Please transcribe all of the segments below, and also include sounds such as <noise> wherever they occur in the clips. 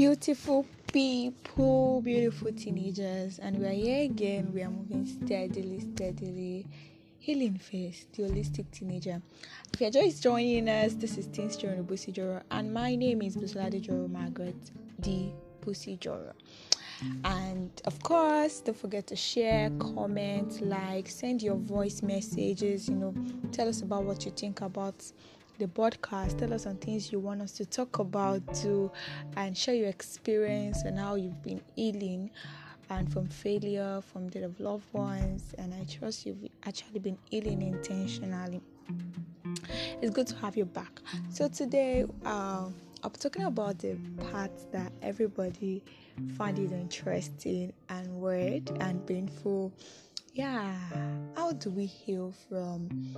beautiful people, beautiful teenagers, and we are here again. We are moving steadily, steadily. Healing first, the holistic teenager. If you're just joining us, this is Teens Busi Joro, and my name is Busolade Joro Margaret D. Busi Joro. And of course, don't forget to share, comment, like, send your voice messages. You know, tell us about what you think about the podcast. Tell us some things you want us to talk about too, and share your experience and how you've been healing and from failure, from death of loved ones. And I trust you've actually been healing intentionally. It's good to have you back. So today, um, I'm talking about the parts that everybody find it interesting and weird and painful. Yeah, how do we heal from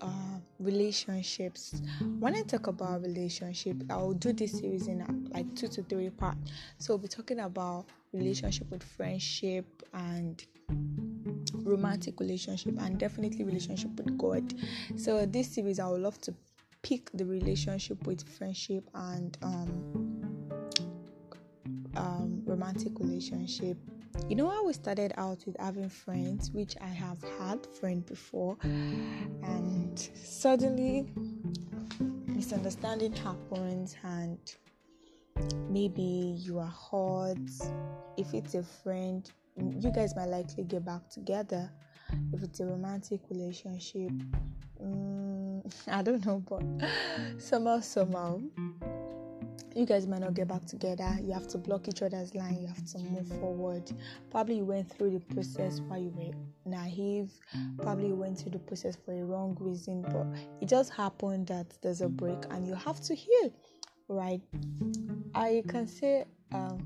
uh, relationships? When I talk about relationship, I'll do this series in like two to three parts. So we'll be talking about relationship with friendship and romantic relationship and definitely relationship with God. So this series, I would love to pick the relationship with friendship and um, um, romantic relationship. You know how we started out with having friends which i have had friend before and suddenly misunderstanding happens and maybe you are hot if it's a friend you guys might likely get back together. If it's a romantic relationship mm, <laughs> i don't know but somehow somehow you guys might not get back together. You have to block each other's line. You have to move forward. Probably you went through the process while you were naive. Probably you went through the process for a wrong reason, but it just happened that there's a break and you have to heal, right? I can say um,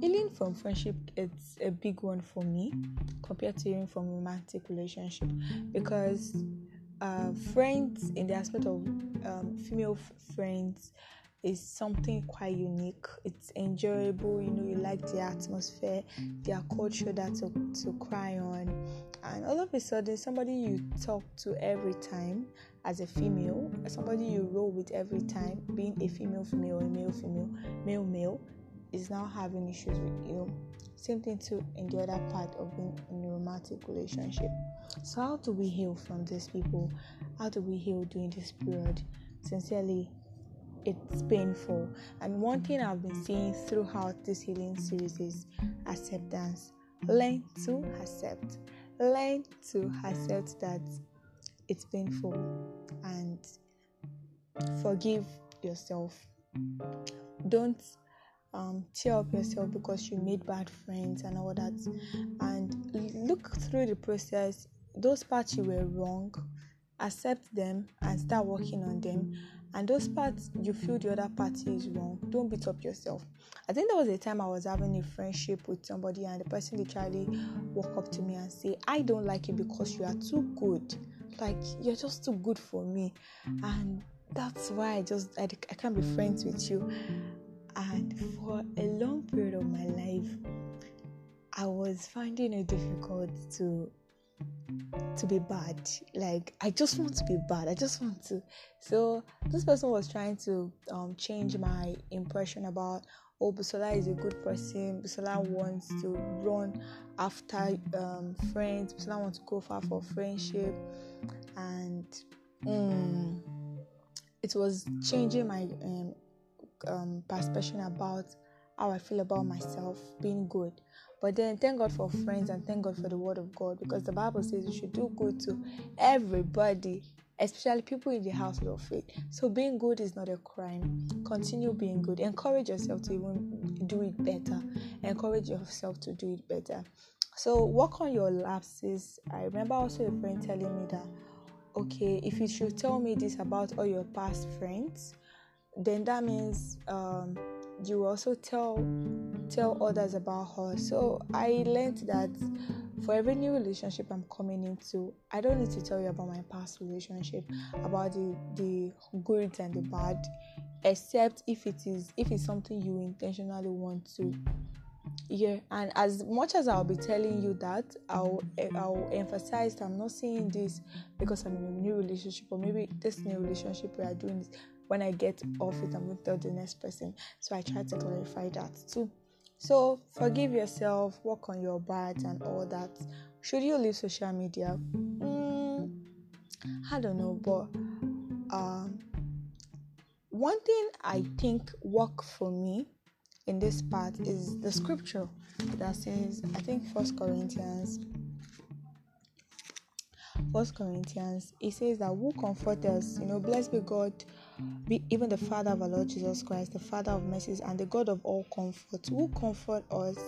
healing from friendship it's a big one for me compared to healing from romantic relationship because uh, friends in the aspect of um, female f- friends is something quite unique. It's enjoyable, you know, you like the atmosphere, their culture that to, to cry on. And all of a sudden, somebody you talk to every time as a female, somebody you roll with every time, being a female female a male female, male male, is now having issues with you. Same thing too in the other part of being in a romantic relationship. So how do we heal from these people? How do we heal during this period? Sincerely, it's painful. And one thing I've been seeing throughout this healing series is acceptance. Learn to accept. Learn to accept that it's painful and forgive yourself. Don't um, tear up yourself because you made bad friends and all that. And look through the process. Those parts you were wrong, accept them and start working on them. And those parts you feel the other party is wrong. Don't beat up yourself. I think there was a time i was having a friendship with somebody and the person literally walk up to me and say i don't like you because you are too good. Like you're just too good for me. And that's why i just i, I can't be friends with you. And for a long period of my life i was finding it difficult to to be bad. Like I just want to be bad. I just want to. So this person was trying to um, change my impression about oh Busola is a good person. Busola wants to run after um, friends. Busola wants to go far for friendship, and mm, it was changing my um, um, perception about how I feel about myself being good. But then thank God for friends and thank God for the word of God because the Bible says you should do good to everybody, especially people in the household of faith. So being good is not a crime. Continue being good. Encourage yourself to even do it better. Encourage yourself to do it better. So work on your lapses. I remember also a friend telling me that okay, if you should tell me this about all your past friends, then that means um you also tell tell others about her. So I learned that for every new relationship I'm coming into, I don't need to tell you about my past relationship, about the the good and the bad, except if it is if it's something you intentionally want to yeah and as much as i'll be telling you that i'll i'll emphasize i'm not saying this because i'm in a new relationship or maybe this new relationship we are doing this when I get off it, I'm going to tell the next person. So I try to clarify that too. So forgive yourself, work on your bad and all that. Should you leave social media? Mm, I don't know, but um, one thing I think work for me in this part is the scripture that says, I think First Corinthians First Corinthians, it says that who comfort us, you know, blessed be God, be even the Father of our Lord Jesus Christ, the Father of mercies, and the God of all comfort, who comfort us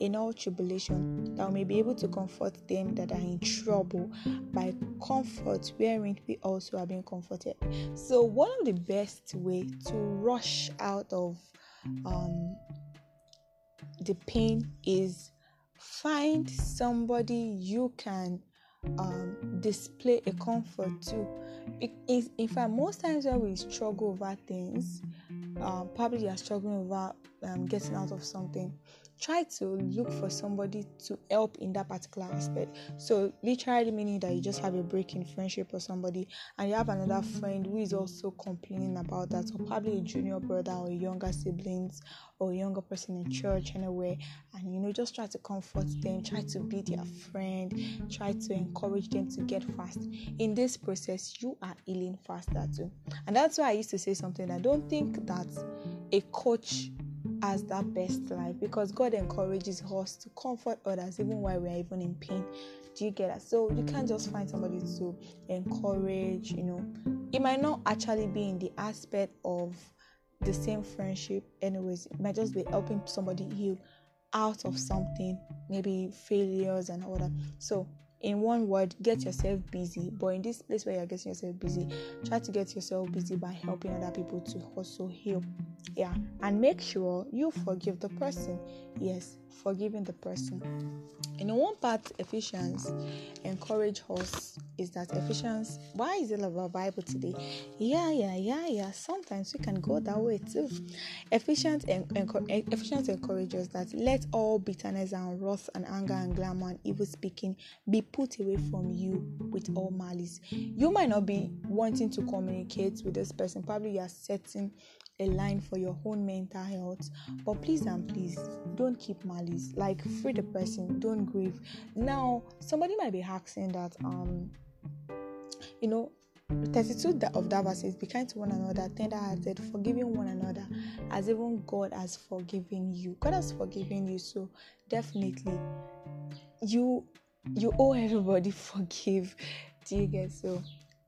in all tribulation, that we may be able to comfort them that are in trouble by comfort wherein we also are being comforted. So one of the best way to rush out of um, the pain is find somebody you can um, display a comfort to. in fact, most times when we struggle over things, um, probably you are struggling over um, getting out of something, try to look for somebody to help in that particular aspect. So, literally meaning that you just have a break in friendship or somebody, and you have another friend who is also complaining about that, or probably a junior brother or younger siblings or younger person in church anywhere, and you know, just try to comfort them, try to be their friend, try to encourage them to get fast. In this process, you are healing faster too, and that's why I used to say something. I don't think that a coach as that best life because God encourages us to comfort others even while we're even in pain. Do you get that? So you can't just find somebody to encourage, you know. It might not actually be in the aspect of the same friendship, anyways. It might just be helping somebody heal out of something, maybe failures and all that. So in one word, get yourself busy. But in this place where you're getting yourself busy, try to get yourself busy by helping other people to also heal. Yeah, and make sure you forgive the person. Yes, forgiving the person. In one part, Ephesians encourage us is that Ephesians. Why is it about Bible today? Yeah, yeah, yeah, yeah. Sometimes we can go that way too. Ephesians en- en- Ephesians encourages that let all bitterness and wrath and anger and glamour and evil speaking be put away from you with all malice. You might not be wanting to communicate with this person. Probably you are setting a line for your own mental health but please and please don't keep malice like free the person don't grieve now somebody might be asking that um you know 32 of that verse is be kind to one another, tender hearted, forgiving one another, as even God has forgiven you. God has forgiven you, so definitely you you owe everybody <laughs> forgive. Do you get so?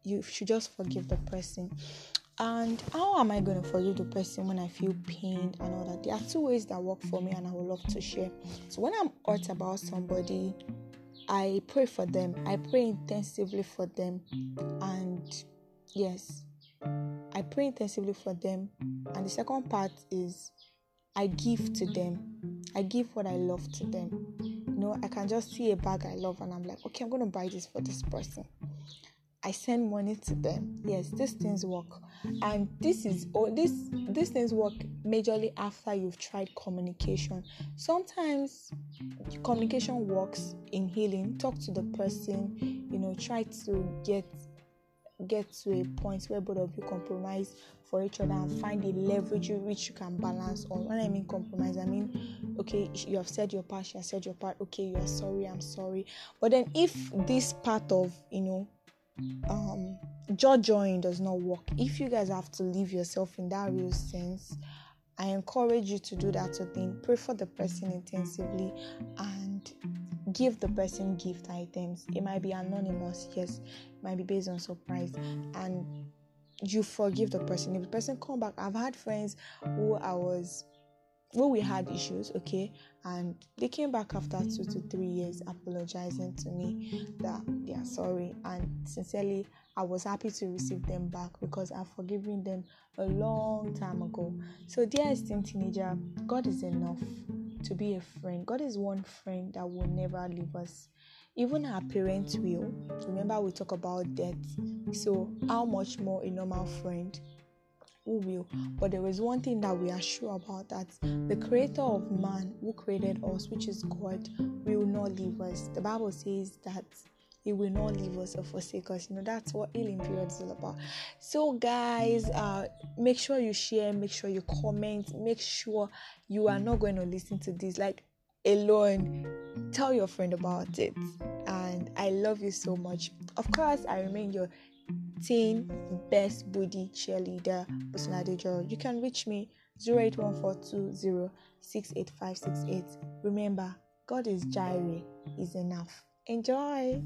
You should just forgive the person. And how am I going to forgive the person when I feel pained and all that? There are two ways that work for me, and I would love to share. So, when I'm hurt about somebody, I pray for them, I pray intensively for them, and yes, I pray intensively for them. And the second part is I give to them, I give what I love to them. Know, I can just see a bag I love, and I'm like, okay, I'm going to buy this for this person. I send money to them. Yes, these things work. And this is oh this these things work majorly after you've tried communication. Sometimes communication works in healing. Talk to the person, you know, try to get get to a point where both of you compromise for each other and find a leverage which you can balance on. When I mean compromise, I mean okay, you have said your part, you have said your part, okay, you are sorry, I'm sorry. But then if this part of you know um jaw join does not work if you guys have to leave yourself in that real sense i encourage you to do that to think pray for the person intensively and give the person gift items. It might be anonymous yes. It might be based on surprise. And you forgive the person if the person come back i've had friends who i was when we had issues, okay, and they came back after two to three years apologizing to me that they are sorry, and sincerely, I was happy to receive them back because I've forgiven them a long time ago. So, dear esteemed teenager, God is enough to be a friend. God is one friend that will never leave us. Even our parents will. Remember, we talk about death. So, how much more a normal friend? who will. But there is one thing that we are sure about that the creator of man who created us, which is God, will not leave us. The Bible says that He will not leave us or forsake us. You know, that's what healing period is all about. So, guys, uh, make sure you share, make sure you comment, make sure you are not going to listen to this like alone. Tell your friend about it. And I love you so much. Of course, I remain your teen best booty cheerleader, Busnadejo. You can reach me 081420 Remember, God is Jireh, is enough. Enjoy!